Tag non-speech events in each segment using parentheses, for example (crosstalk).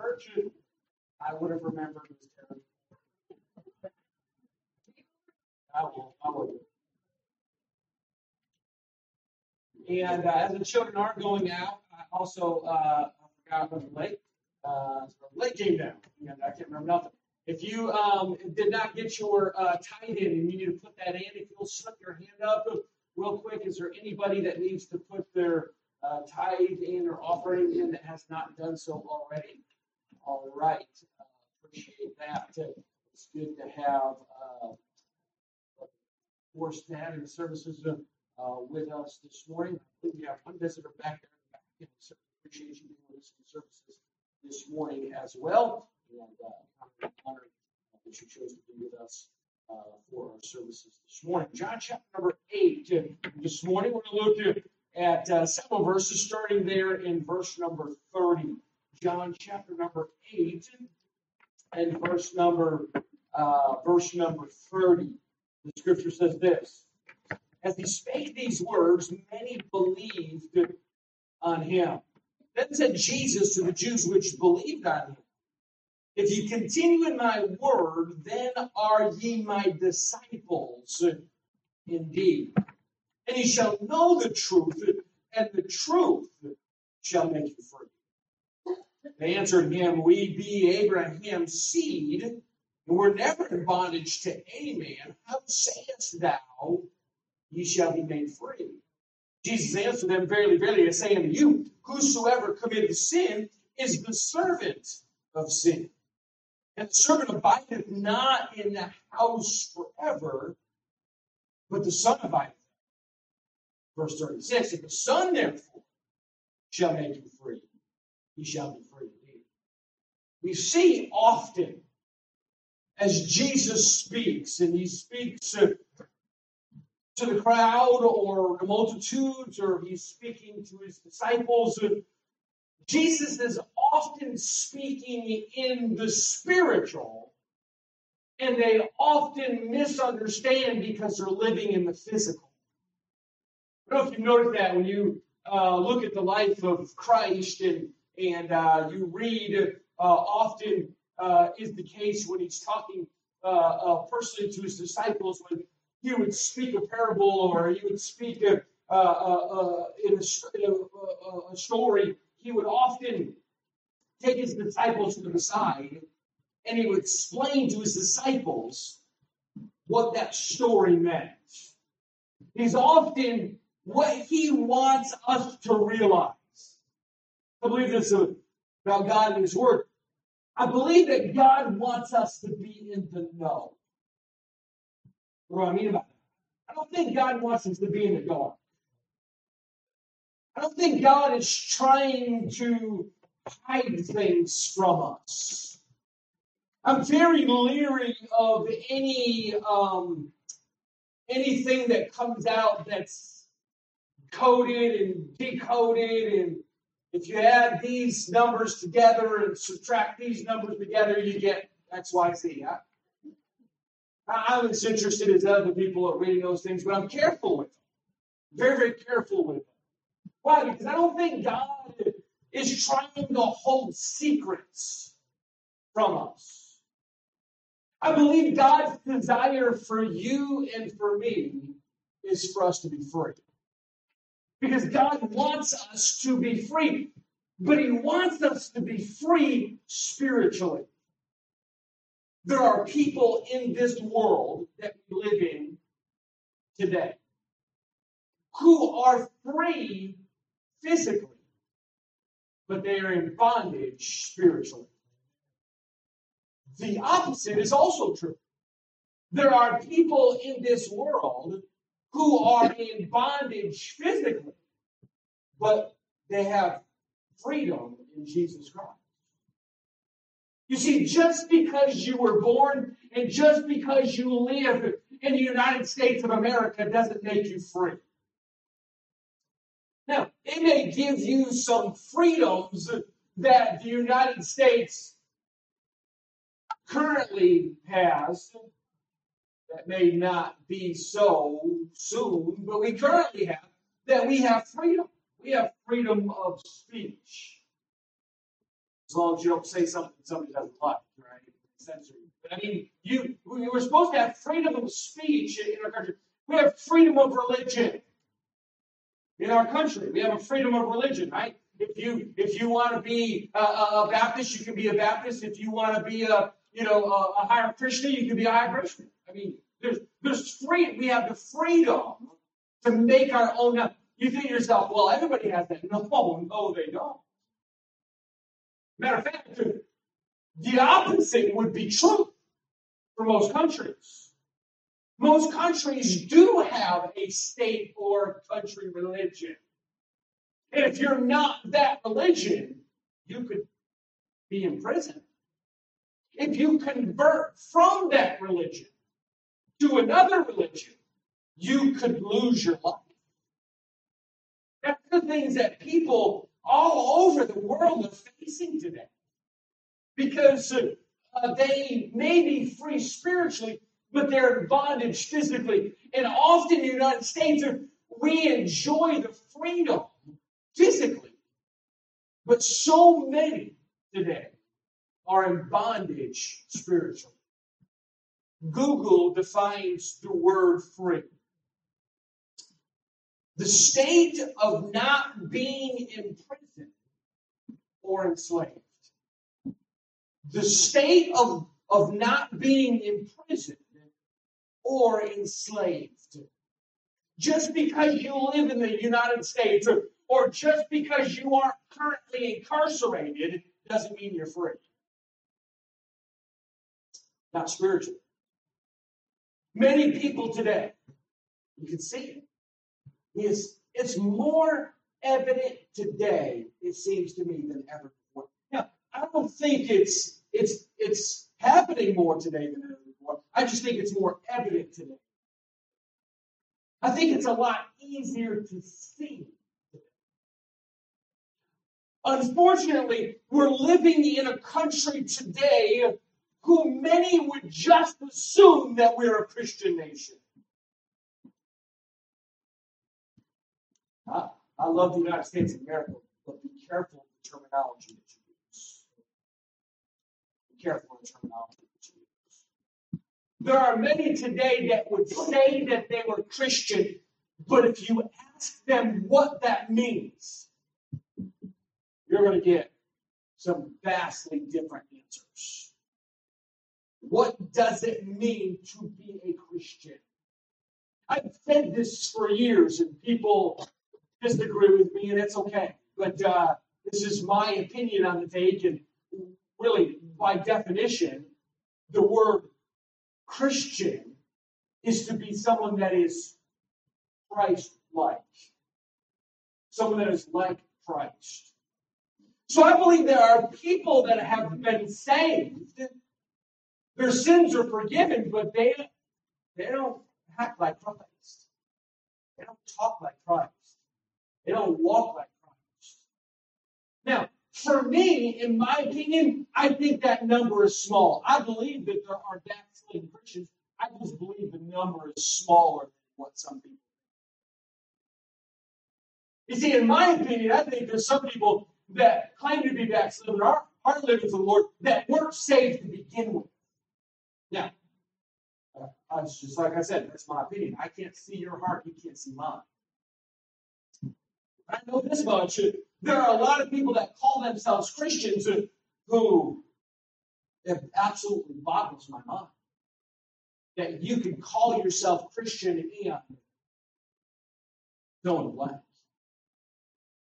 I would have remembered it was terrible. I will. I will. And uh, as the children are going out, I also uh, I forgot when the lake uh, the lake came down, and I can't remember nothing. If you um, did not get your uh, tithe in and you need to put that in, if you'll slip your hand up real quick, is there anybody that needs to put their uh, tithe in or offering in that has not done so already? All right, uh, appreciate that. It's good to have uh, Force Dad and the services uh, with us this morning. We have one visitor back there. We appreciate you being with us in services this morning as well. And uh, honored that you chose to be with us uh, for our services this morning. John chapter number 8. Uh, this morning we're going to look at uh, several verses starting there in verse number 30. John chapter number 8 and verse number uh, verse number 30. The scripture says this. As he spake these words, many believed on him. Then said Jesus to the Jews which believed on him, If ye continue in my word, then are ye my disciples indeed. And ye shall know the truth, and the truth shall make you free. They answered him, We be Abraham's seed, and we're never in bondage to any man. How sayest thou, ye shall be made free? Jesus answered them, Verily, verily, I say unto you, whosoever committeth sin is the servant of sin. And the servant abideth not in the house forever, but the Son abideth. Verse 36 If the Son therefore shall make you free, he shall be. We see often as Jesus speaks, and he speaks to the crowd or the multitudes, or he's speaking to his disciples. Jesus is often speaking in the spiritual, and they often misunderstand because they're living in the physical. I don't know if you noticed that when you uh, look at the life of Christ and and uh, you read, often uh, is the case when he's talking uh, uh, personally to his disciples when he would speak a parable or he would speak a, uh, uh, in, a, in a, a, story, he would often take his disciples to the side and he would explain to his disciples what that story meant. He's often what he wants us to realize. I believe this about God and His Word. I believe that God wants us to be in the know. What do I mean about that? I don't think God wants us to be in the dark. I don't think God is trying to hide things from us. I'm very leery of any um, anything that comes out that's coded and decoded and if you add these numbers together and subtract these numbers together, you get X, Y, Z. I'm as interested as other people at reading those things, but I'm careful with them. Very, very careful with them. Why? Because I don't think God is trying to hold secrets from us. I believe God's desire for you and for me is for us to be free. Because God wants us to be free, but He wants us to be free spiritually. There are people in this world that we live in today who are free physically, but they are in bondage spiritually. The opposite is also true. There are people in this world who are in bondage physically, but they have freedom in Jesus Christ. You see, just because you were born and just because you live in the United States of America doesn't make you free. Now, it may give you some freedoms that the United States currently has that may not be so soon, but we currently have that we have freedom. We have freedom of speech. as long as you don't say something somebody doesn't like, right? Censor you. But I mean, you we were supposed to have freedom of speech in our country. We have freedom of religion in our country. We have a freedom of religion, right? If you if you want to be a, a Baptist, you can be a Baptist. If you want to be a you know a, a higher Christian, you can be a higher Christian. I mean, there's there's free. We have the freedom to make our own. You think to yourself, well, everybody has that. No, (laughs) no, they don't. Matter of fact, the opposite would be true for most countries. Most countries do have a state or country religion. And if you're not that religion, you could be in prison. If you convert from that religion to another religion, you could lose your life. That's the things that people all over the world are facing today. Because uh, they may be free spiritually, but they're in bondage physically. And often in the United States, we enjoy the freedom physically. But so many today are in bondage spiritually. Google defines the word free. The state of not being imprisoned or enslaved. The state of, of not being imprisoned or enslaved. Just because you live in the United States or, or just because you aren't currently incarcerated doesn't mean you're free. Not spiritually. Many people today, you can see it. It's, it's more evident today, it seems to me, than ever before. Now, I don't think it's it's it's happening more today than ever before. I just think it's more evident today. I think it's a lot easier to see. Unfortunately, we're living in a country today who many would just assume that we're a Christian nation. I, I love the United States of America, but be careful of the terminology that you use. Be careful of the terminology that you use. There are many today that would say that they were Christian, but if you ask them what that means, you're going to get some vastly different. What does it mean to be a Christian? I've said this for years, and people disagree with me, and it's okay. But uh, this is my opinion on the take, and really, by definition, the word Christian is to be someone that is Christ like, someone that is like Christ. So I believe there are people that have been saved. Their sins are forgiven, but they, they don't act like Christ. They don't talk like Christ. They don't walk like Christ. Now, for me, in my opinion, I think that number is small. I believe that there are backsliding Christians. I just believe the number is smaller than what some people you see, in my opinion, I think there's some people that claim to be backslidden are, are living for the Lord that weren't saved to begin with. Now, uh, just like I said, that's my opinion. I can't see your heart, you can't see mine. I know this much. There are a lot of people that call themselves Christians who it absolutely boggles my mind that you can call yourself Christian and going away.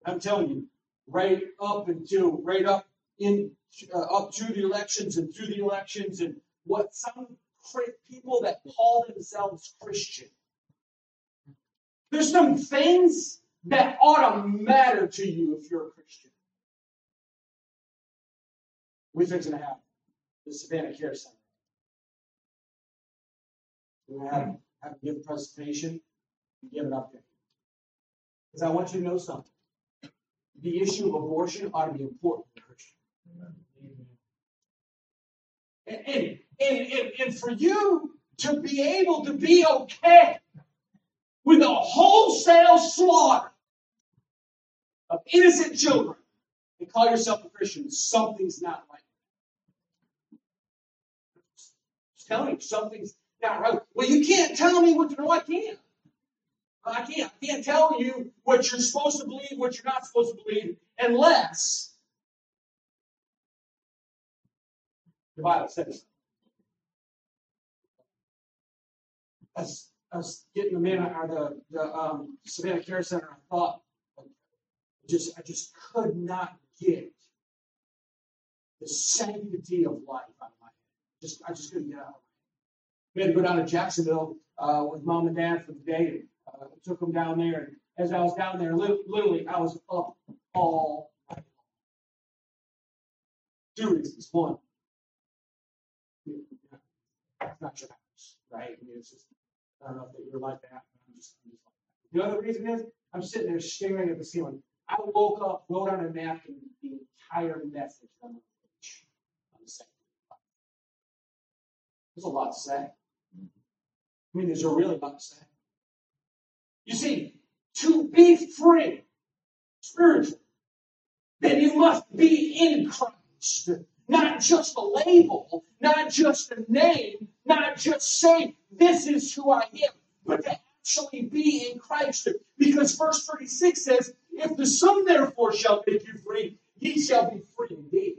I'm telling you, right up until right up in uh, up to the elections and through the elections and what some people that call themselves Christian. There's some things that ought to matter to you if you're a Christian. We're going to have the Savannah Care Center. We're going to have, have to give a presentation and give an update. Because I want you to know something. The issue of abortion ought to be important to Christian. And, and, and, and, and for you to be able to be okay with a wholesale slaughter of innocent children and call yourself a Christian, something's not right. Just telling you, something's not right. Well, you can't tell me what to do. I can't. I can't. I can't tell you what you're supposed to believe, what you're not supposed to believe, unless the Bible says. As I was getting the man or the, the um, Savannah Care Center, I thought, just I just could not get the sanctity of life out of my head. Just I just couldn't get out of my head. We had to go down to Jacksonville uh, with mom and dad for the day. Uh, took them down there, and as I was down there, literally I was up all night. Two reasons. One, it's not your house, right? I mean, it's just I don't know if you're like that. I'm just, I'm just like that. The other reason is I'm sitting there staring at the ceiling. I woke up, wrote on a napkin the entire message on the page. There's a lot to say. I mean, there's a really lot to say. You see, to be free spiritually, then you must be in Christ. Not just a label, not just a name, not just say, this is who I am, but to actually be in Christ. Because verse 36 says, if the Son therefore shall make you free, ye shall be free indeed.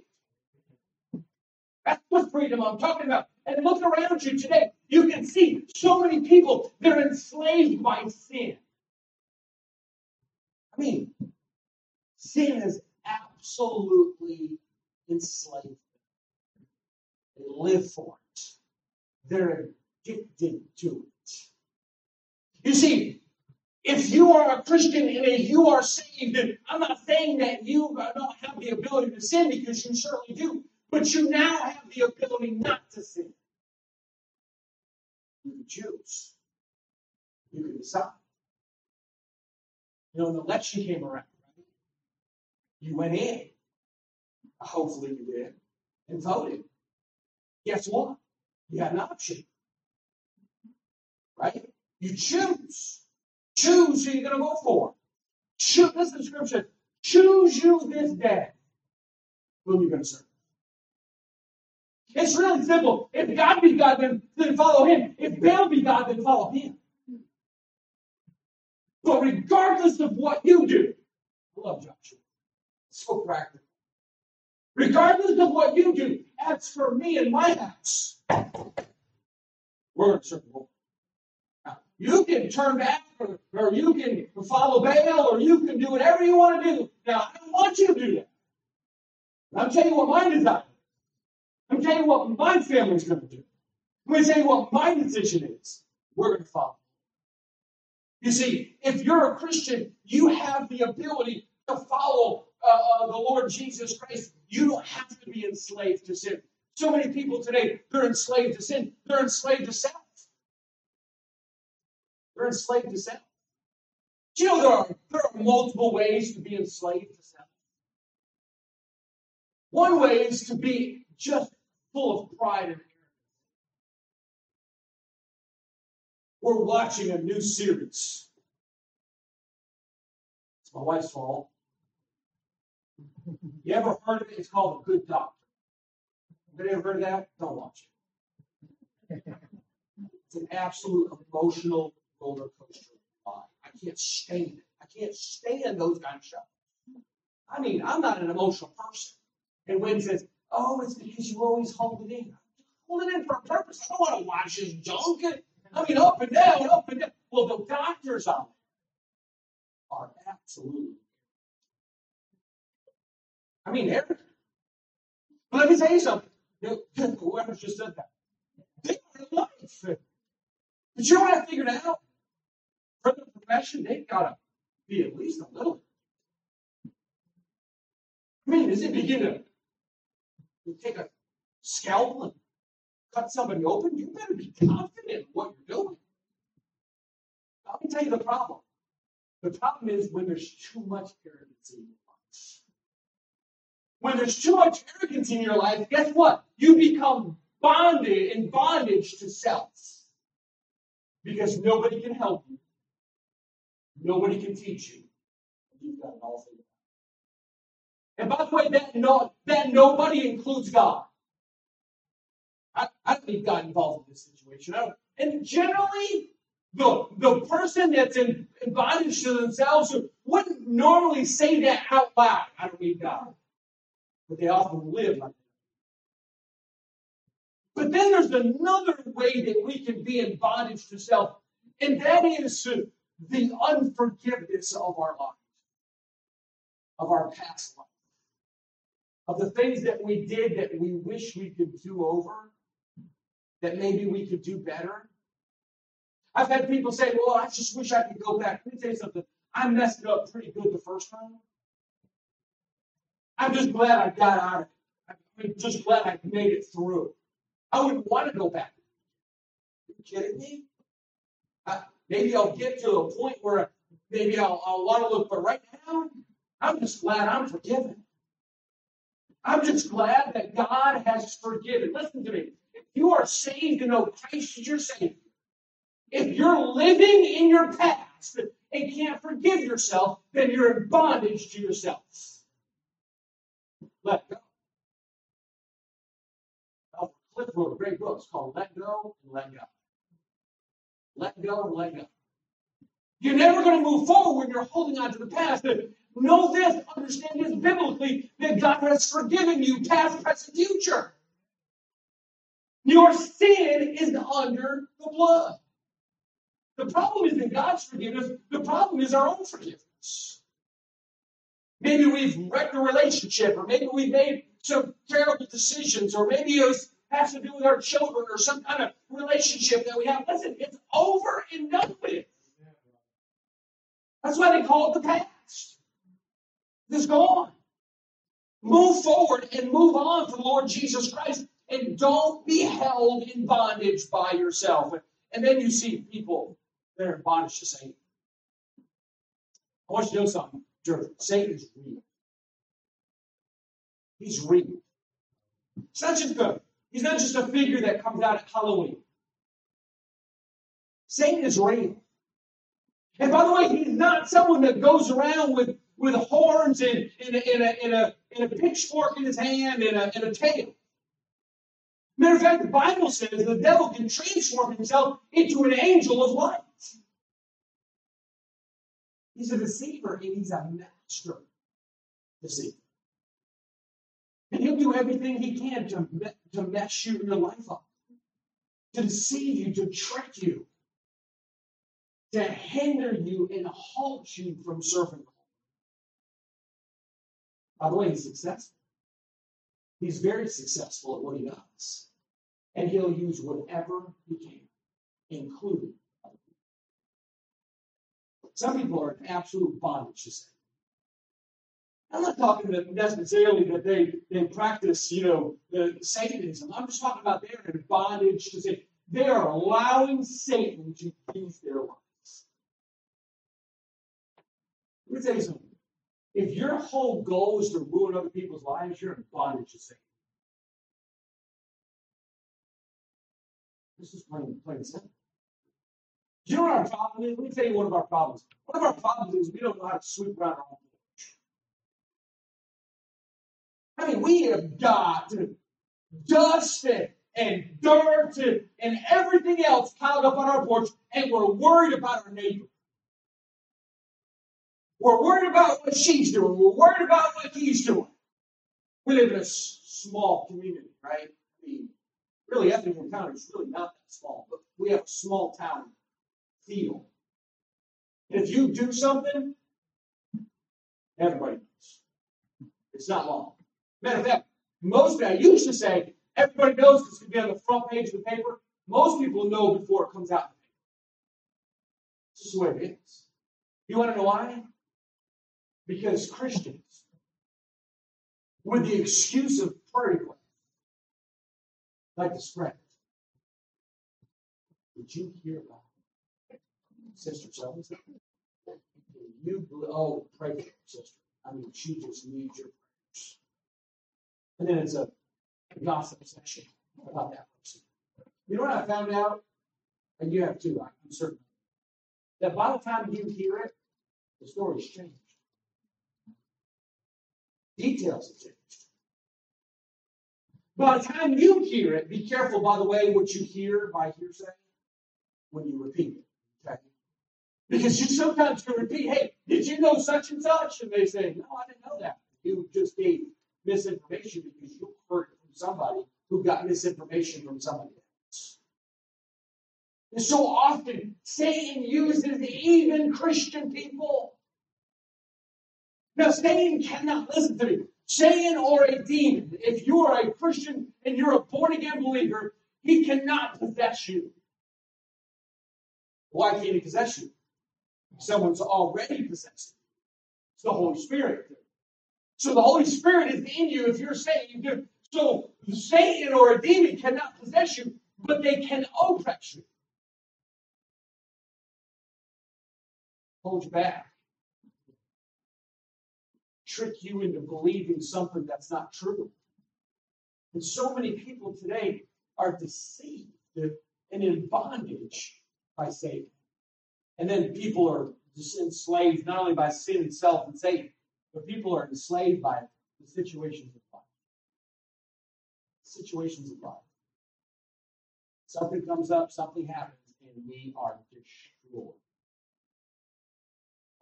That's what freedom I'm talking about. And look around you today. You can see so many people, they're enslaved by sin. I mean, sin is absolutely enslaved. They live for it. They're addicted to it. You see, if you are a Christian and you are saved, I'm not saying that you don't have the ability to sin because you certainly do, but you now have the ability not to sin. You can choose. You can decide. You know, when the election came around, right? You went in. Hopefully you did. And voted. Guess what? You had an option. Right? You choose. Choose who you're going to vote for. Choose, listen to scripture. Choose you this day whom you're going to serve. It's really simple. If God be God, then, then follow him. If Baal be God, then follow him. But regardless of what you do, I love Joshua. So practical. Regardless of what you do, as for me and my house, we're going to serve. You can turn back, or, or you can follow Baal, or you can do whatever you want to do. Now, I don't want you to do that. I'm telling you what my desire is. I'm telling you what my family's going to do. I'm going to tell you what my decision is. We're going to follow. You see, if you're a Christian, you have the ability to follow uh, uh, the Lord Jesus Christ. You don't have to be enslaved to sin. So many people today, they're enslaved to sin. They're enslaved to self. They're enslaved to self. Do you know there are, there are multiple ways to be enslaved to self? One way is to be just full of pride and arrogance. We're watching a new series. It's my wife's fault. You ever heard of it? It's called A Good Doctor. Anybody ever heard of that? Don't watch it. It's an absolute emotional roller coaster ride. I can't stand it. I can't stand those kind of shows. I mean, I'm not an emotional person. And when says, "Oh, it's because you always hold it in," hold it in for a purpose. I don't want to watch this junk. I mean, up and down, up and down. Well, the doctors on it are absolutely. I mean, everything. But let me tell you something. Whoever just said that, they are life. But you know what I figured out? For the profession, they've got to be at least a little. I mean, does it begin to you take a scalpel and cut somebody open? You better be confident in what you're doing. Me tell you the problem. The problem is when there's too much arrogance in life. When there's too much arrogance in your life, guess what? You become bonded in bondage to self. Because nobody can help you. Nobody can teach you. You've got it all figured out. And by the way, that no, that nobody includes God. I, I don't need God involved in this situation. And generally, the, the person that's in, in bondage to themselves wouldn't normally say that out loud. I don't need God. But they often live like that. But then there's another way that we can be in bondage to self, and that is the unforgiveness of our lives, of our past life, of the things that we did that we wish we could do over, that maybe we could do better. I've had people say, well, I just wish I could go back. Let me tell you something. I messed up pretty good the first time. I'm just glad I got out of it. I'm just glad I made it through. I wouldn't want to go back. Are you kidding me? Uh, maybe I'll get to a point where maybe I'll, I'll want to look, but right now, I'm just glad I'm forgiven. I'm just glad that God has forgiven. Listen to me. If you are saved to know Christ is your Savior, if you're living in your past and can't forgive yourself, then you're in bondage to yourself. Let go. Cliff wrote a great book. It's called Let Go and Let Go. Let go and let go. You're never going to move forward when you're holding on to the past. Know this, understand this biblically, that God has forgiven you, past, present, future. Your sin is under the blood. The problem isn't God's forgiveness, the problem is our own forgiveness. Maybe we've wrecked a relationship, or maybe we've made some terrible decisions, or maybe it has to do with our children or some kind of relationship that we have. Listen, it's over and done with. That's why they call it the past. It's gone. Move forward and move on for the Lord Jesus Christ and don't be held in bondage by yourself. And then you see people that are in bondage to Satan. I want you to know something. Satan is real. He's real. It's not just good. He's not just a figure that comes out at Halloween. Satan is real. And by the way, he's not someone that goes around with, with horns and, and, a, and, a, and, a, and a pitchfork in his hand and a, and a tail. Matter of fact, the Bible says the devil can transform himself into an angel of light. He's a deceiver and he's a master deceiver. And he'll do everything he can to, to mess you, in your life up, to deceive you, to trick you, to hinder you and halt you from serving God. By the way, he's successful. He's very successful at what he does. And he'll use whatever he can, including Some people are in absolute bondage to Satan. I'm not talking that necessarily that they, they practice, you know, the Satanism. I'm just talking about they're in bondage to Satan. They are allowing Satan to use their lives. Let me tell you something. If your whole goal is to ruin other people's lives, you're in bondage to Satan. This is plain, plain simple. You know what our problem is? Let me tell you one of our problems. One of our problems is we don't know how to sweep around our own I mean, we have got dust and dirt and everything else piled up on our porch, and we're worried about our neighbor. We're worried about what she's doing. We're worried about what he's doing. We live in a small community, right? I mean, really, Effingham County is really not that small, but we have a small town feel. If you do something, everybody knows. It's not long. Matter of fact, most I used to say everybody knows this could be on the front page of the paper. Most people know before it comes out. This is the way it is. You want to know why? Because Christians, with the excuse of prayer request, like to spread. Did you hear about Sister so You oh pray for sister. I mean, she just needs your prayers. And then it's a gossip session about that person. You know what I found out? And you have too, I'm certain. That by the time you hear it, the story's changed. Details have changed. By the time you hear it, be careful, by the way, what you hear by hearsay when you repeat it. Because you sometimes can repeat, hey, did you know such and such? And they say, no, I didn't know that. You just gave misinformation because you heard it from somebody who got misinformation from somebody else. And so often, Satan uses even Christian people. Now, Satan cannot listen to me. Satan or a demon, if you are a Christian and you're a born again believer, he cannot possess you. Why can't he possess you? Someone's already possessed you. It's the Holy Spirit. So the Holy Spirit is in you if you're saved. So Satan or a demon cannot possess you, but they can oppress you. Hold you back. Trick you into believing something that's not true. And so many people today are deceived and in bondage by Satan. And then people are just enslaved not only by sin itself and Satan, but people are enslaved by the situations of life. Situations of life. Something comes up, something happens, and we are destroyed.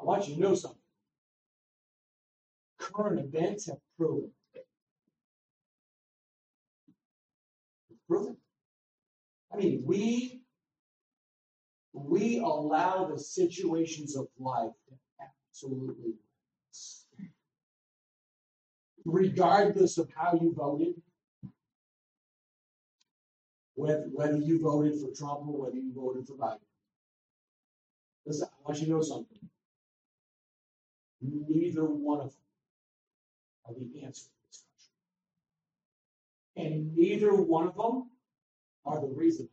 I want you to know something. Current events have proven. Proven. I mean, we we allow the situations of life to absolutely regardless of how you voted, whether, whether you voted for Trump or whether you voted for Biden. Listen, I want you to know something. Neither one of them are the answer to this country. And neither one of them are the reason.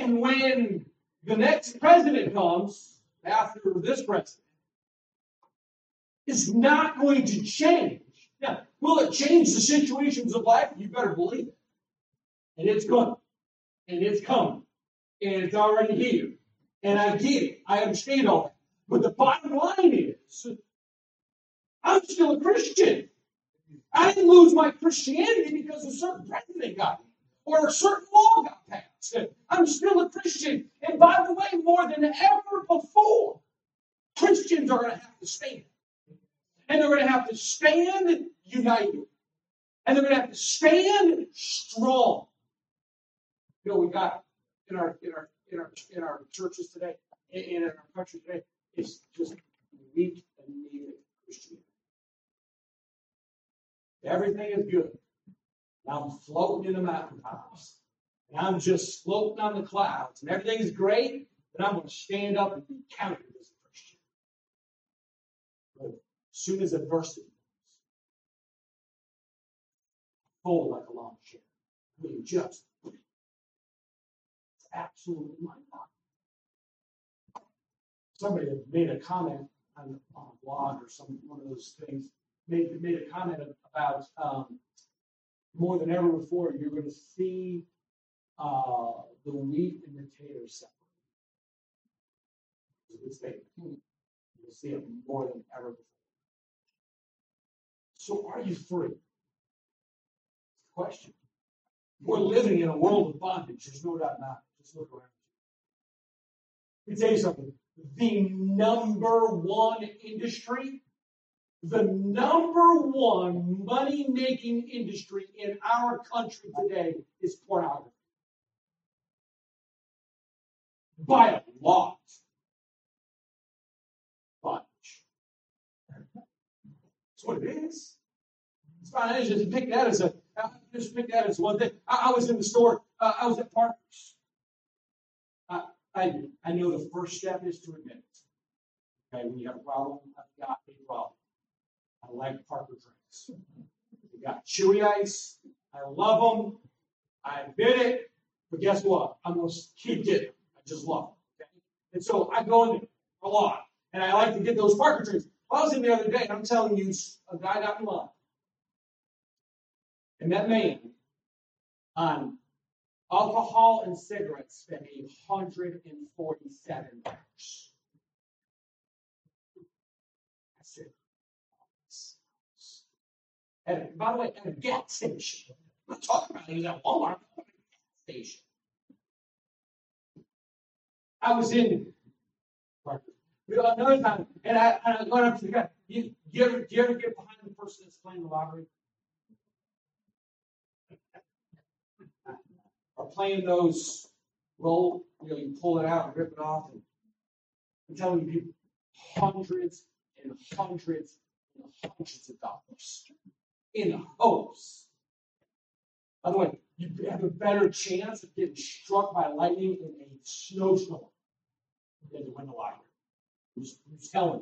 And when the next president comes after this president, is not going to change. Now, will it change the situations of life? You better believe it. And it's going. And it's coming. And it's already here. And I get it. I understand all that. But the bottom line is, I'm still a Christian. I didn't lose my Christianity because a certain president got me or a certain law got passed. I'm still a Christian. And by the way, more than ever before, Christians are going to have to stand. And they're going to have to stand united. And they're going to have to stand strong. You know, we got in our in our in our in our churches today, and in our country today, is just weak and needed Christianity. Everything is good. I'm floating in the mountaintops. And I'm just floating on the clouds. And everything is great, but I'm going to stand up and be counted as a Christian. But as soon as adversity comes, fold like a long chair. I mean, just it's absolutely mind boggling. Somebody made a comment on, on a blog or some one of those things, made, made a comment about um, more than ever before, you're going to see uh, the wheat and the taters separate. It's a good statement. You'll see it more than ever before. So, are you free? Question. We're living in a world of bondage. There's no doubt about it. Just look around. Let me tell you something. The number one industry the number one money making industry in our country today is pornography. By a lot. Bunch. That's what it is. It's fine. I just pick that as a I just pick that as one thing. I, I was in the store. Uh, I was at Parker's. I, I I know the first step is to admit it. Okay, when you have a problem, I've got a problem. I like Parker drinks. We got chewy ice. I love them. I admit it. But guess what? I'm going to keep them. I just love them. Okay? And so I go in there a lot, and I like to get those parker drinks. I was in the other day, and I'm telling you, a guy got in line. And that man on alcohol and cigarettes spent $147. I by the way, at a gas station. I'm not talking about it. He was at Walmart. Gas station. I was in another time, and I, and I up to the guy. You, you ever, do you ever get behind the person that's playing the lottery? or playing those roll, you know, you pull it out and rip it off. And I'm telling you, people, hundreds and hundreds and hundreds of dollars in hopes. By the way, you have a better chance of getting struck by lightning in a snowstorm than to win the lottery. Who's, who's telling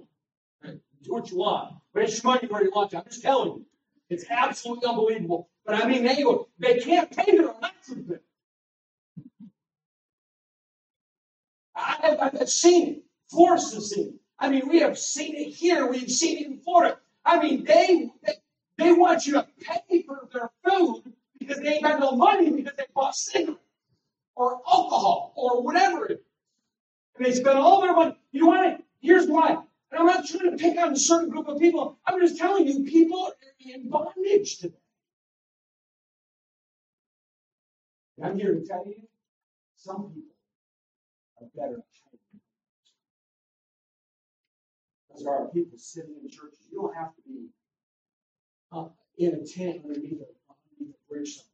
you? Do what you want. Waste your money where you want to. I'm just telling you. It's absolutely unbelievable. But I mean, they, they can't pay their electric bill. I, have seen it. Force has seen it. I mean, we have seen it here. We've seen it in Florida. I mean, they, they, they want you to pay for their food because they ain't got no money because they bought cigarettes or alcohol or whatever it is. And they spend all their money. You know what? Here's why. And I'm not trying to pick on a certain group of people. I'm just telling you, people are in bondage today. And I'm here to tell you, some people are better Because there are people sitting in churches. You don't have to be uh, in a tent underneath a, a somewhere.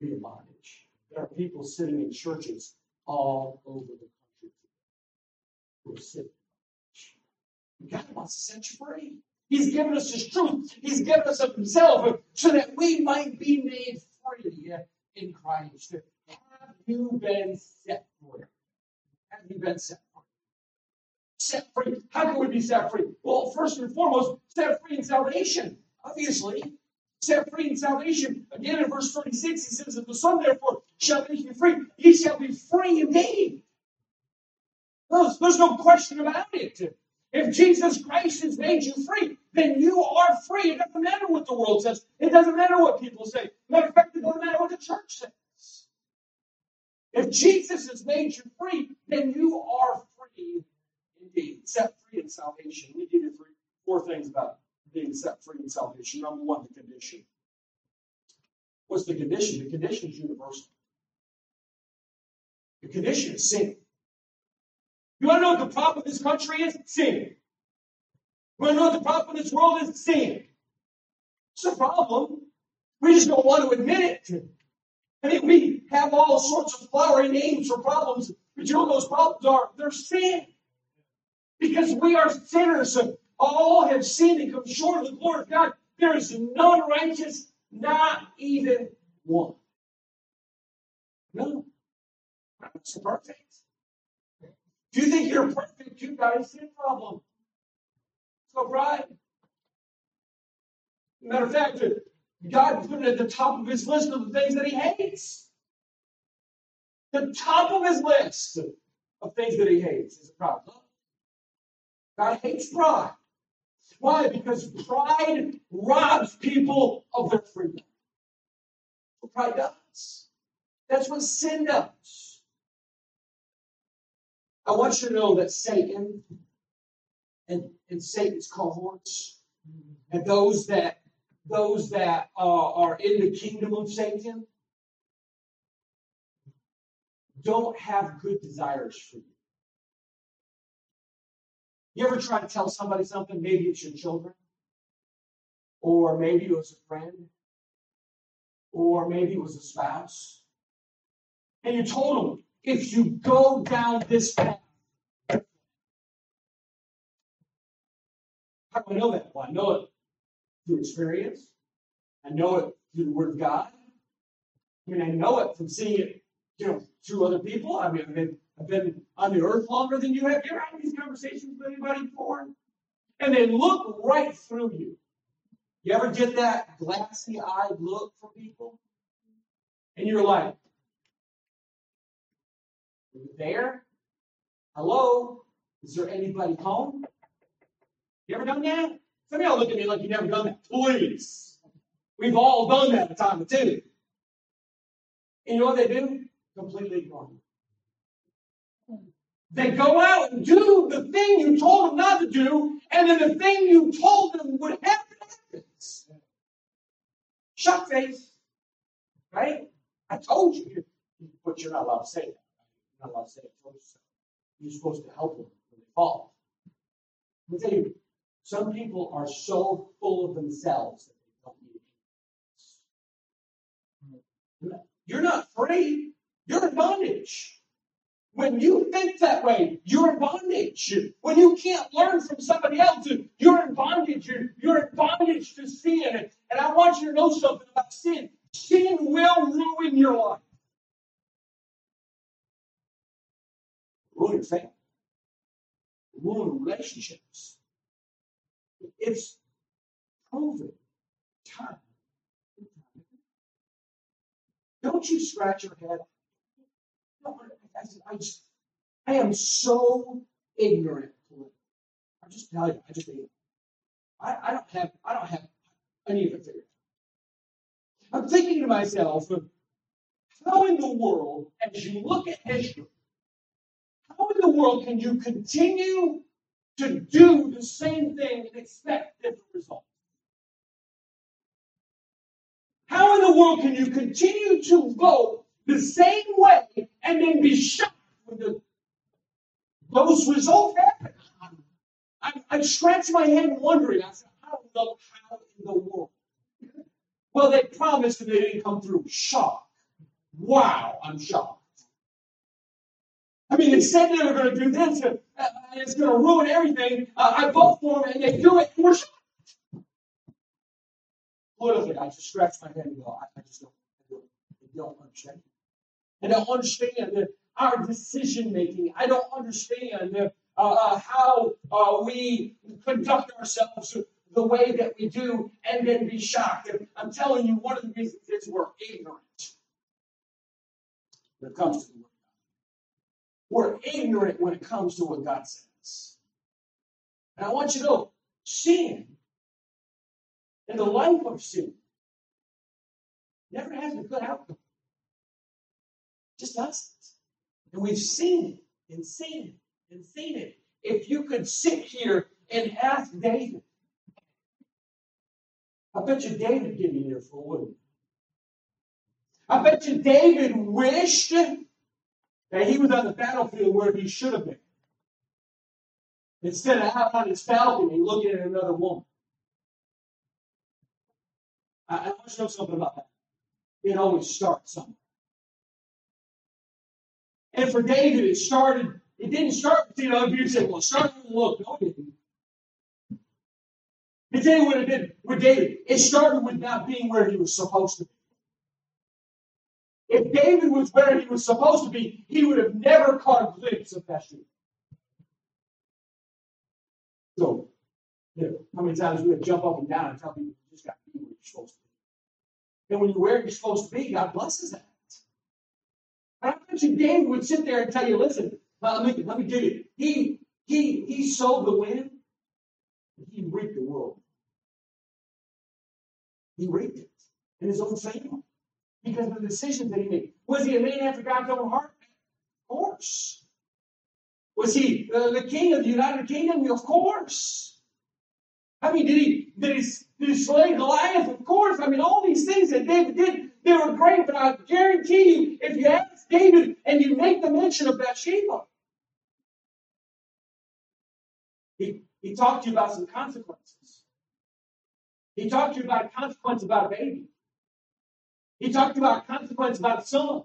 Be in bondage. There are people sitting in churches all over the country who are sitting God wants to set you free. He's given us His truth. He's given us of Himself so that we might be made free in Christ. Have you been set free? Have you been set free? Set free. How can we be set free? Well, first and foremost, set free in salvation. Obviously, set free in salvation. Again, in verse 36, he says, that the Son therefore shall make you free, ye shall be free indeed. There's, there's no question about it. If Jesus Christ has made you free, then you are free. It doesn't matter what the world says. It doesn't matter what people say. Matter of fact, it doesn't matter what the church says. If Jesus has made you free, then you are free indeed. Set free in salvation. We give you three, four things about being set free in salvation. Number one, the condition. What's the condition? The condition is universal. The condition is sin. You want to know what the problem of this country is? Sin. You want to know what the problem of this world is? Sin. It's a problem. We just don't want to admit it. I mean, we have all sorts of flowery names for problems, but you know what those problems are? They're sin. Because we are sinners. All have sinned and come short of the glory of God. There is none righteous, not even one. No. That's perfect. If you think you're perfect, you've got a sin problem. So pride. Matter of fact, God put it at the top of his list of the things that he hates. The top of his list of things that he hates is pride. God hates pride. Why? Because pride robs people of their freedom. Pride does. That's what sin does. I want you to know that Satan and, and Satan's cohorts and those that those that uh, are in the kingdom of Satan don't have good desires for you. You ever try to tell somebody something? Maybe it's your children, or maybe it was a friend, or maybe it was a spouse, and you told them, if you go down this path. How do I know that? Well, I know it through experience. I know it through the Word of God. I mean, I know it from seeing it, you know, through other people. I mean, I've been, on the earth longer than you have. You ever had these conversations with anybody before? And they look right through you. You ever get that glassy eyed look from people? And you're like, are you there? Hello? Is there anybody home? You ever done that? Some of y'all look at me like you never done that. Please. We've all done that a time or two. And you know what they do? Completely ignore you. They go out and do the thing you told them not to do, and then the thing you told them would happen happens. shock face, right? I told you, but you're not allowed to say that. You're not allowed to say it. You're supposed to help them when they fall. Let me tell you, some people are so full of themselves that they don't need. You're not free. You're in bondage. When you think that way, you're in bondage. When you can't learn from somebody else, you're in bondage. You're, you're in bondage to sin. And I want you to know something about sin. Sin will ruin your life. Ruin your family. Ruin relationships. It's proven time. Don't you scratch your head I, just, I am so ignorant. I'm just telling you, I just am. I, I don't have, I don't have any of it figured. I'm thinking to myself, how in the world, as you look at history, how in the world can you continue to do the same thing and expect different results? How in the world can you continue to vote the same way and then be shocked when the, those results happen. I, I scratch my head wondering. I said, I don't know how in the world. Well, they promised and they didn't come through. Shock. Wow, I'm shocked. I mean, they said they were going to do this, and uh, it's going to ruin everything. Uh, I vote for them, and they do it, and we're shocked. Literally, I just scratch my head and go, I, just don't, don't, I don't understand. I don't understand our decision making. I don't understand uh, uh, how uh, we conduct ourselves the way that we do and then be shocked. And I'm telling you, one of the reasons is we're ignorant when it comes to the word We're ignorant when it comes to what God says. And I want you to know sin and the life of sin never has a good outcome. Just us. And we've seen it and seen it and seen it. If you could sit here and ask David, I bet you David didn't hear for wouldn't I bet you David wished that he was on the battlefield where he should have been. Instead of out on his balcony looking at another woman. I, want to know something about that. It always starts somewhere. And for David, it started, it didn't start with seeing other people say, well, it started with look. No, it didn't. I tell you what it did with David. It started with not being where he was supposed to be. If David was where he was supposed to be, he would have never caught a glimpse of Bathsheba. So, you know, how many times we would jump up and down and tell people you just got to be where you're supposed to be. And when you're where you're supposed to be, God blesses that. I bet you David would sit there and tell you, listen, let, me, let me give you. He, he, he sowed the wind, he reaped the world. He reaped it in his own family because of the decisions that he made. Was he a man after God's own heart? Of course. Was he uh, the king of the United Kingdom? Of course. I mean, did he did he, he slay Goliath? Of course. I mean, all these things that David did, they were great. But I guarantee you, if you ask David and you make the mention of Bathsheba. He, he talked to you about some consequences. He talked to you about a consequence about a baby. He talked to about a consequence about a son.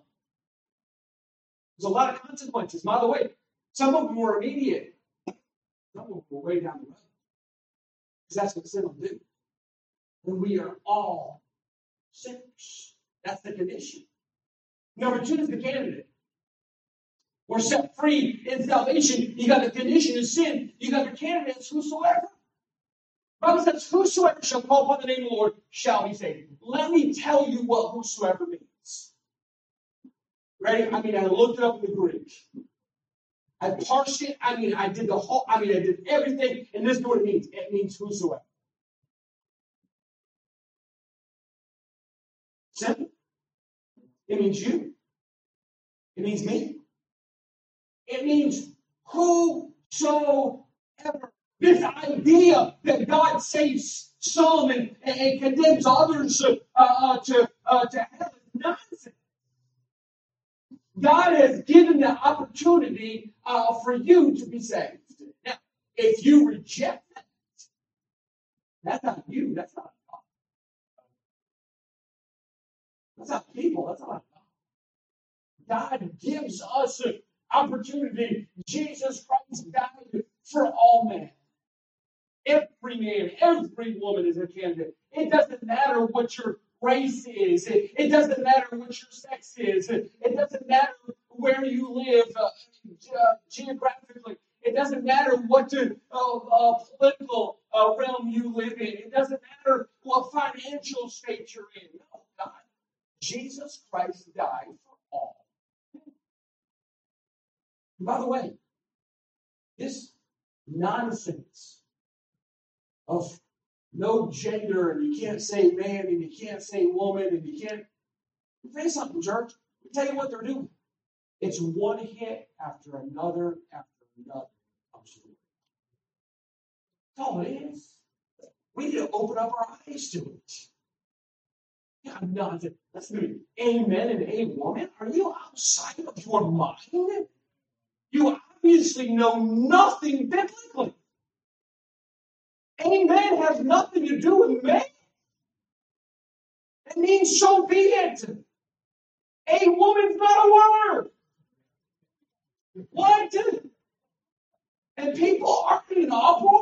There's a lot of consequences. By the way, some of them were immediate. Some of them were way down the road. Because that's what sin will do. And we are all sinners. That's the condition. Number two is the candidate. We're set free in salvation. You got the condition of sin. You got the candidates, whosoever. Bible says, Whosoever shall call upon the name of the Lord shall be saved. Let me tell you what whosoever means. Ready? I mean, I looked it up in the Greek. I parsed it. I mean, I did the whole, I mean, I did everything. And this is what it means it means whosoever. Simple. It means you. It means me. It means whosoever. This idea that God saves some and, and condemns others uh, uh, to, uh, to hell is nonsense. God has given the opportunity uh, for you to be saved. Now, if you reject that, that's not you. That's not That's not people. That's not God. God gives us an opportunity. Jesus Christ died for all men. Every man, every woman is a candidate. It doesn't matter what your race is. It, it doesn't matter what your sex is. It, it doesn't matter where you live uh, uh, geographically. It doesn't matter what uh, uh, political uh, realm you live in. It doesn't matter what financial state you're in. God. Jesus Christ died for all. And by the way, this nonsense of no gender and you can't say man and you can't say woman and you can't say something, church. I'll tell you what they're doing. It's one hit after another after another through. That's all it is. We need to open up our eyes to it. I'm not. Amen and a woman. Are you outside of your mind? You obviously know nothing biblically. Amen has nothing to do with man. It means so be it. A woman's not a word. What? And people are in an uproar,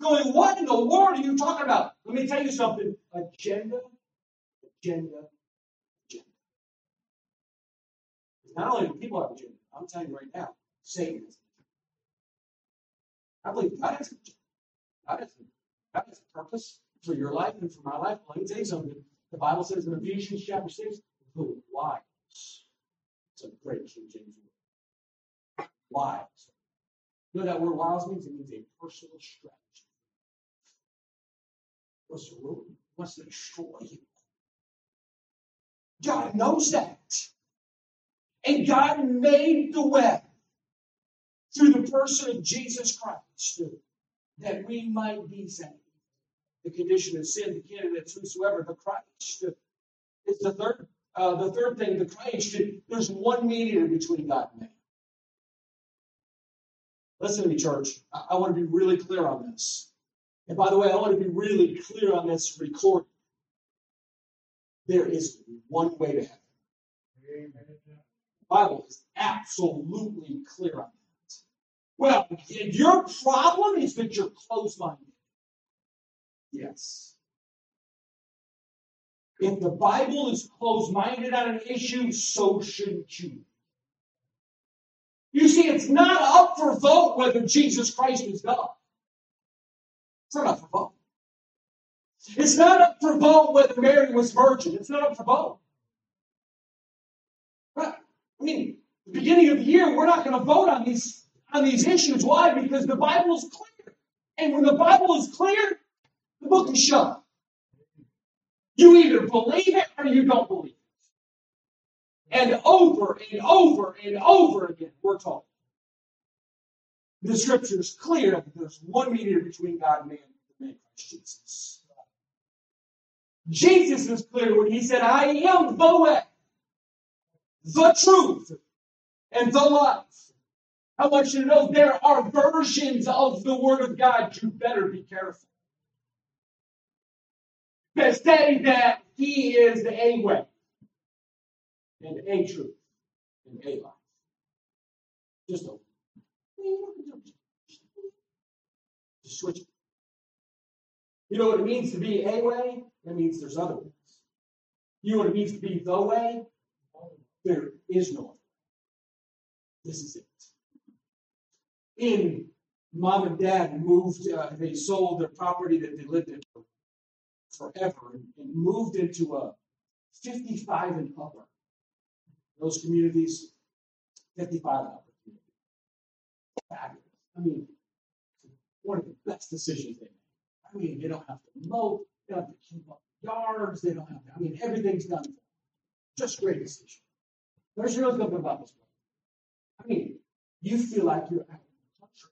going, What in the world are you talking about? Let me tell you something. Agenda, agenda, agenda. Not only do people have agenda, I'm telling you right now, Satan has I believe God has an agenda. God has, God has a purpose for your life and for my life. Let me tell you something. The Bible says in Ephesians chapter 6, the wiles. It's a great King James word. Wiles. You know that word wiles means? It means a personal strategy. What's the root? What's to destroy you? God knows that. And God made the way through the person of Jesus Christ that we might be saved. The condition of sin, the candidates, whosoever, the Christ. It's the third, uh, the third thing, the Christ. There's one mediator between God and man. Listen to me, church. I, I want to be really clear on this. And by the way, I want to be really clear on this recording. There is one way to heaven. The Bible is absolutely clear on that. Well, your problem is that you're closed minded. Yes. If the Bible is closed minded on an issue, so shouldn't you. You see, it's not up for vote whether Jesus Christ is God. It's not up for vote. It's not up for vote whether Mary was virgin. It's not up for vote. Right? I mean, the beginning of the year, we're not going to vote on these on these issues. Why? Because the Bible is clear. And when the Bible is clear, the book is shut. You either believe it or you don't believe it. And over and over and over again, we're taught. The scripture is clear that there's one mediator between God and man, the man Christ Jesus. Jesus is clear when he said, I am the way, the truth, and the life. I want you to know there are versions of the Word of God. You better be careful. That say that He is a way and a truth and a life. Just a just switch it. You know what it means to be a way? That means there's other ways. You know what it means to be the way? There is no other. This is it. In mom and dad moved, uh, they sold their property that they lived in forever and, and moved into a 55 and upper those communities, 55 opportunity. Fabulous. I mean, one of the best decisions they make. I mean, they don't have to mow, they don't have to keep up yards, they don't have to, I mean, everything's done for them. Just great decision. There's really something about this one. I mean, you feel like you're out of the country.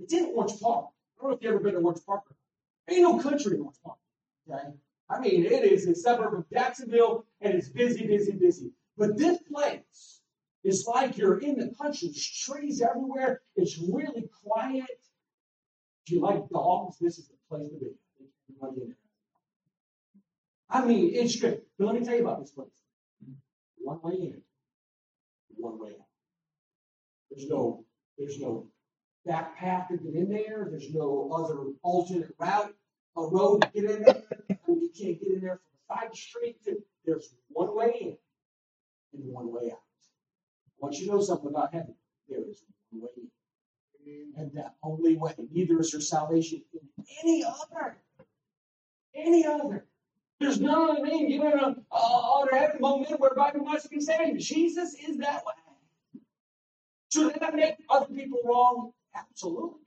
It's in Orange Park. I don't know if you've ever been to Orange Park. Ain't no country in Orange Park. Okay? I mean, it is a suburb of Jacksonville, and it's busy, busy, busy. But this place is like you're in the country. There's trees everywhere. It's really quiet. If you like dogs, this is the place to be. I mean, it's good. But let me tell you about this place. One way in, one way out. There's no, there's no back path to get in there. There's no other alternate route, a road to get in there. I you can't get in there from the side street. There's one way in and one way out. Once you to know something about heaven, there is one way in. And that only way. Neither is there salvation in any other. Any other. There's none other name given uh, under heaven among men whereby we must be saved. Jesus is that way. Should that make other people wrong? Absolutely.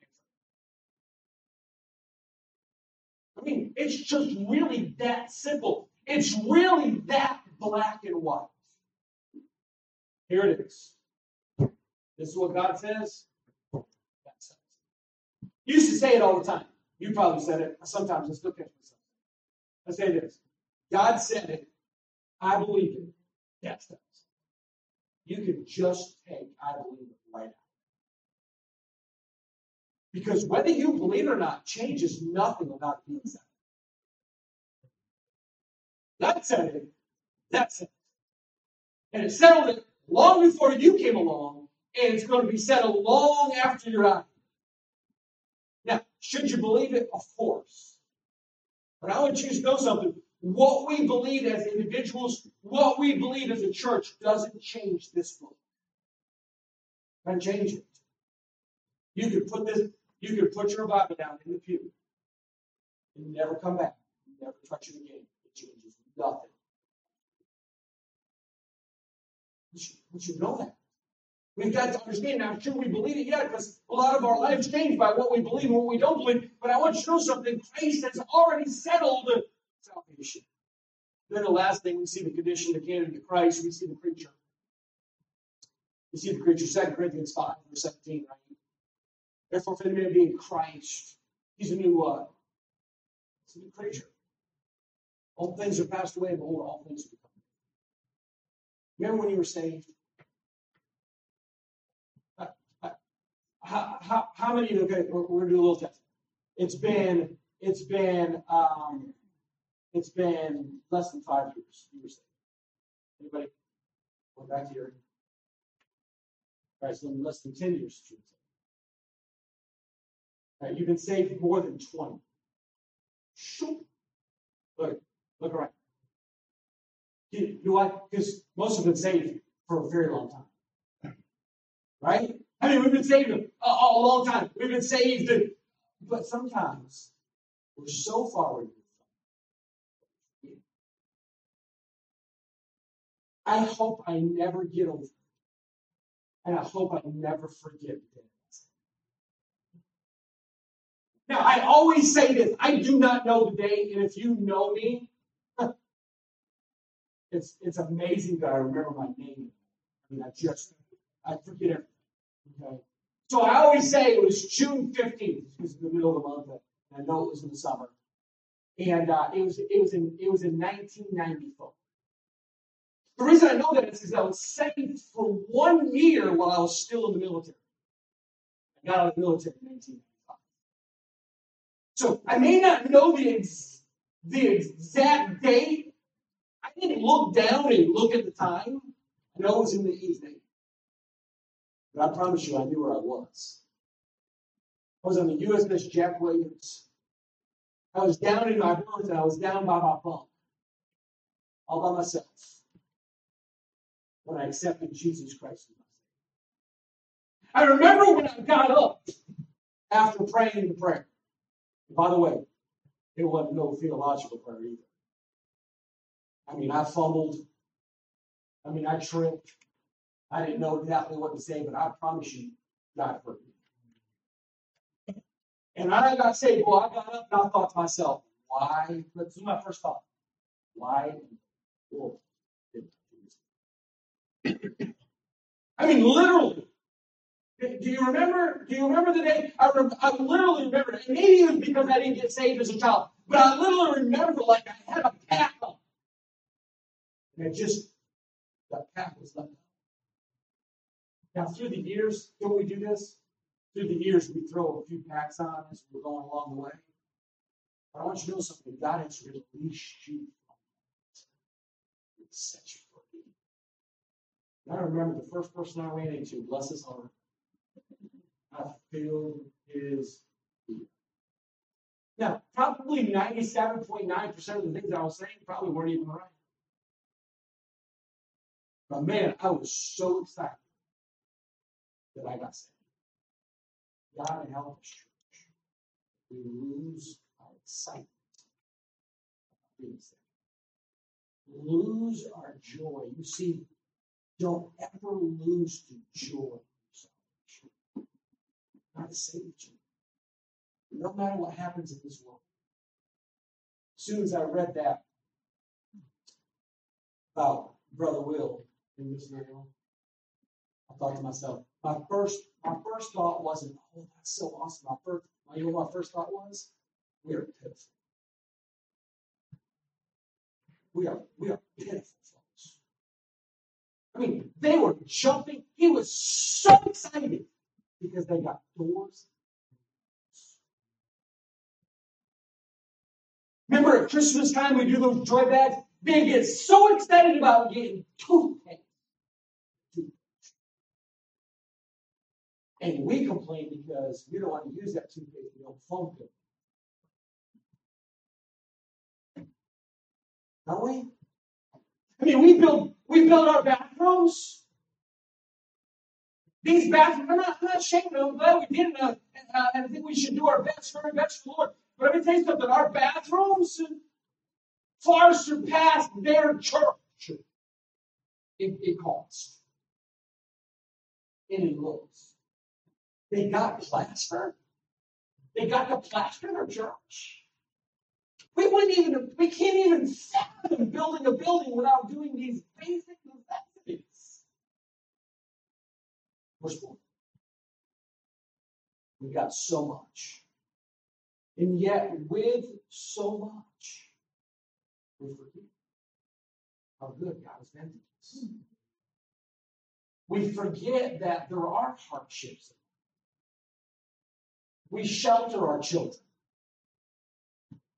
I mean, it's just really that simple. It's really that black and white. Here it is. This is what God says. You used to say it all the time. You probably said it. Sometimes I still catch myself. I say this. God said it. I believe it. That says. You can just take I believe it right out. Because whether you believe it or not changes nothing about being said. God said it. That's it. And it settled it long before you came along, and it's going to be settled long after you're out. Should you believe it? Of course. But I want you to know something. What we believe as individuals, what we believe as a church, doesn't change this book. Doesn't change it. You could put this, you could put your Bible down in the pew and never come back. never touch it again. It changes nothing. Should, we should know that. We've got to understand now, sure we believe it yet, because a lot of our lives change by what we believe and what we don't believe. But I want to know something. Christ has already settled salvation. Then the last thing, we see the condition, the candidate Christ, we see the creature. We see the creature, 2 Corinthians 5, verse 17, right? Therefore, if any man be in Christ, he's a new what? Uh, he's a new creature. All things are passed away, behold, all things are become Remember when you were saved? How, how, how many of you, okay, we're, we're, gonna do a little test. It's been, it's been, um, it's been less than five years you were saved. Anybody? Going back to your, all right, so less than 10 years you were saved. you've been saved more than 20. Shoot. Look, look around. You know what? Because most have been saved for a very long time. Right? I mean, we've been saved a, a, long time. We've been saved, but sometimes we're so far removed. I hope I never get over it. And I hope I never forget that. Now, I always say this I do not know the day, and if you know me, (laughs) it's it's amazing that I remember my name. I mean, I just I forget everything. Okay. So I always say it was June 15th, because in the middle of the month, and I know it was in the summer. And uh, it was it was in it was in 1994. The reason I know that is because I was saved for one year while I was still in the military. I got out of the military in 1995. So I may not know the ex- the exact date, I didn't look down and look at the time. I know it was in the evening. But I promise you, I knew where I was. I was on the USS Jack Williams. I was down in my berth and I was down by my bunk, all by myself, when I accepted Jesus Christ as my Savior. I remember when I got up after praying the prayer. by the way, it wasn't no theological prayer either. I mean, I fumbled. I mean, I tripped. I didn't know exactly what to say, but I promise you, God heard me. And I got saved. Well, I got up and I thought to myself, why? This is my first thought. Why? I mean, literally, Do you remember? Do you remember the day? I, rem- I literally remember it. And maybe it was because I didn't get saved as a child, but I literally remember like I had a pack on. And it just, that pack was left. Now, through the years, don't we do this? Through the years, we throw a few packs on as we're going along the way. But I want you to know something. God has released you from. It set you free. And I remember the first person I ran into, bless his heart, I filled his ear. Now, probably 97.9% of the things I was saying probably weren't even right. But man, I was so excited that I got saved. God help us, church. We lose our excitement being saved. Lose our joy. You see, don't ever lose the joy not to save you. No matter what happens in this world. As soon as I read that about Brother Will in this video, I thought to myself, my first my first thought wasn't, oh, that's so awesome. My first, you know what my first thought was? We are pitiful. We are we are pitiful folks. I mean, they were jumping. He was so excited because they got doors. Remember at Christmas time we do those joy bags? They get so excited about getting toothpaste. And we complain because we don't want to use that toothpaste. We don't funk it. Don't we? I mean, we build we build our bathrooms these bathrooms, I'm not, I'm not ashamed of them. I'm glad we did it. Uh, uh, and I think we should do our best, very best for the Lord. But let me tell you something. Our bathrooms far surpass their church in, in cost. And in looks. They got plaster. They got the plaster our church. We wouldn't even, we can't even fathom building a building without doing these basic necessities. We got so much. And yet, with so much, we forget how good God has been to us. We forget that there are hardships. We shelter our children.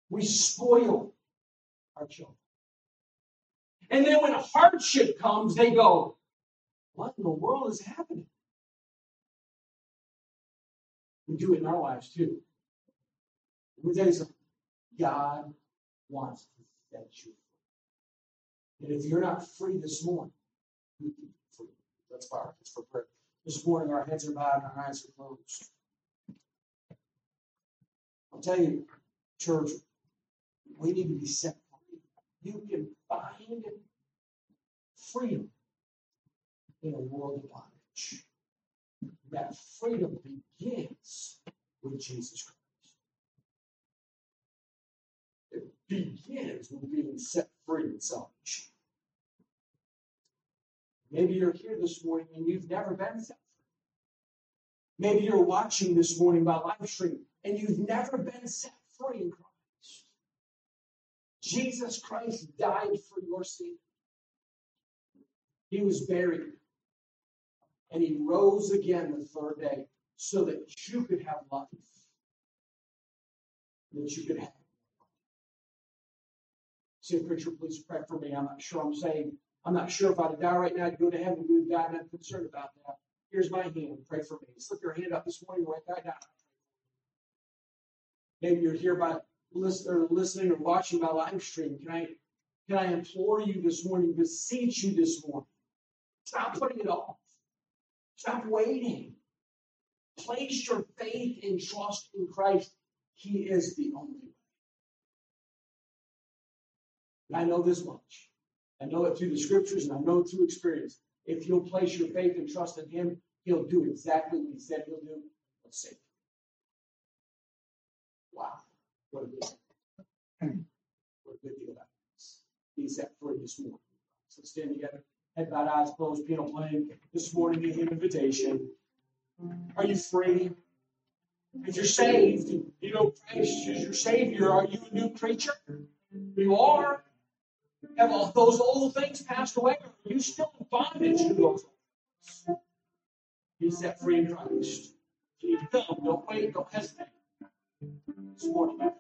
We spoil our children. And then when hardship comes, they go, What in the world is happening? We do it in our lives too. Me tell you something. God wants to set you free. And if you're not free this morning, you can be free. Let's bow our heads for prayer. This morning, our heads are bowed and our eyes are closed. I'll tell you, church, we need to be set free. You can find freedom in a world of bondage that freedom begins with Jesus Christ. It begins with being set free in salvation. Maybe you're here this morning and you've never been set free. Maybe you're watching this morning by live stream and you've never been set free in Christ. Jesus Christ died for your sin. He was buried and he rose again the third day so that you could have life, that you could have. Say, preacher, please pray for me. I'm not sure I'm saying, I'm not sure if I'd die right now to go to heaven God, and I'm concerned about that. Here's my hand. Pray for me. Slip your hand up this morning, write that down. Maybe you're here by listening, listening or watching by live stream. Can I, can I implore you this morning, beseech you this morning? Stop putting it off. Stop waiting. Place your faith and trust in Christ. He is the only way. And I know this much. I know it through the scriptures and I know it through experience. If you'll place your faith and trust in Him, He'll do exactly what He said He'll do. Let's say. What a good, a deal. He's set free this morning. So stand together head bowed, eyes closed, piano playing this morning, an invitation. Are you free? If you're saved, you know Christ is your Savior, are you a new creature? You are. Have all those old things passed away? Are you still in bondage to those? Be set free in Christ. You need to come. Don't wait. Don't hesitate. This morning.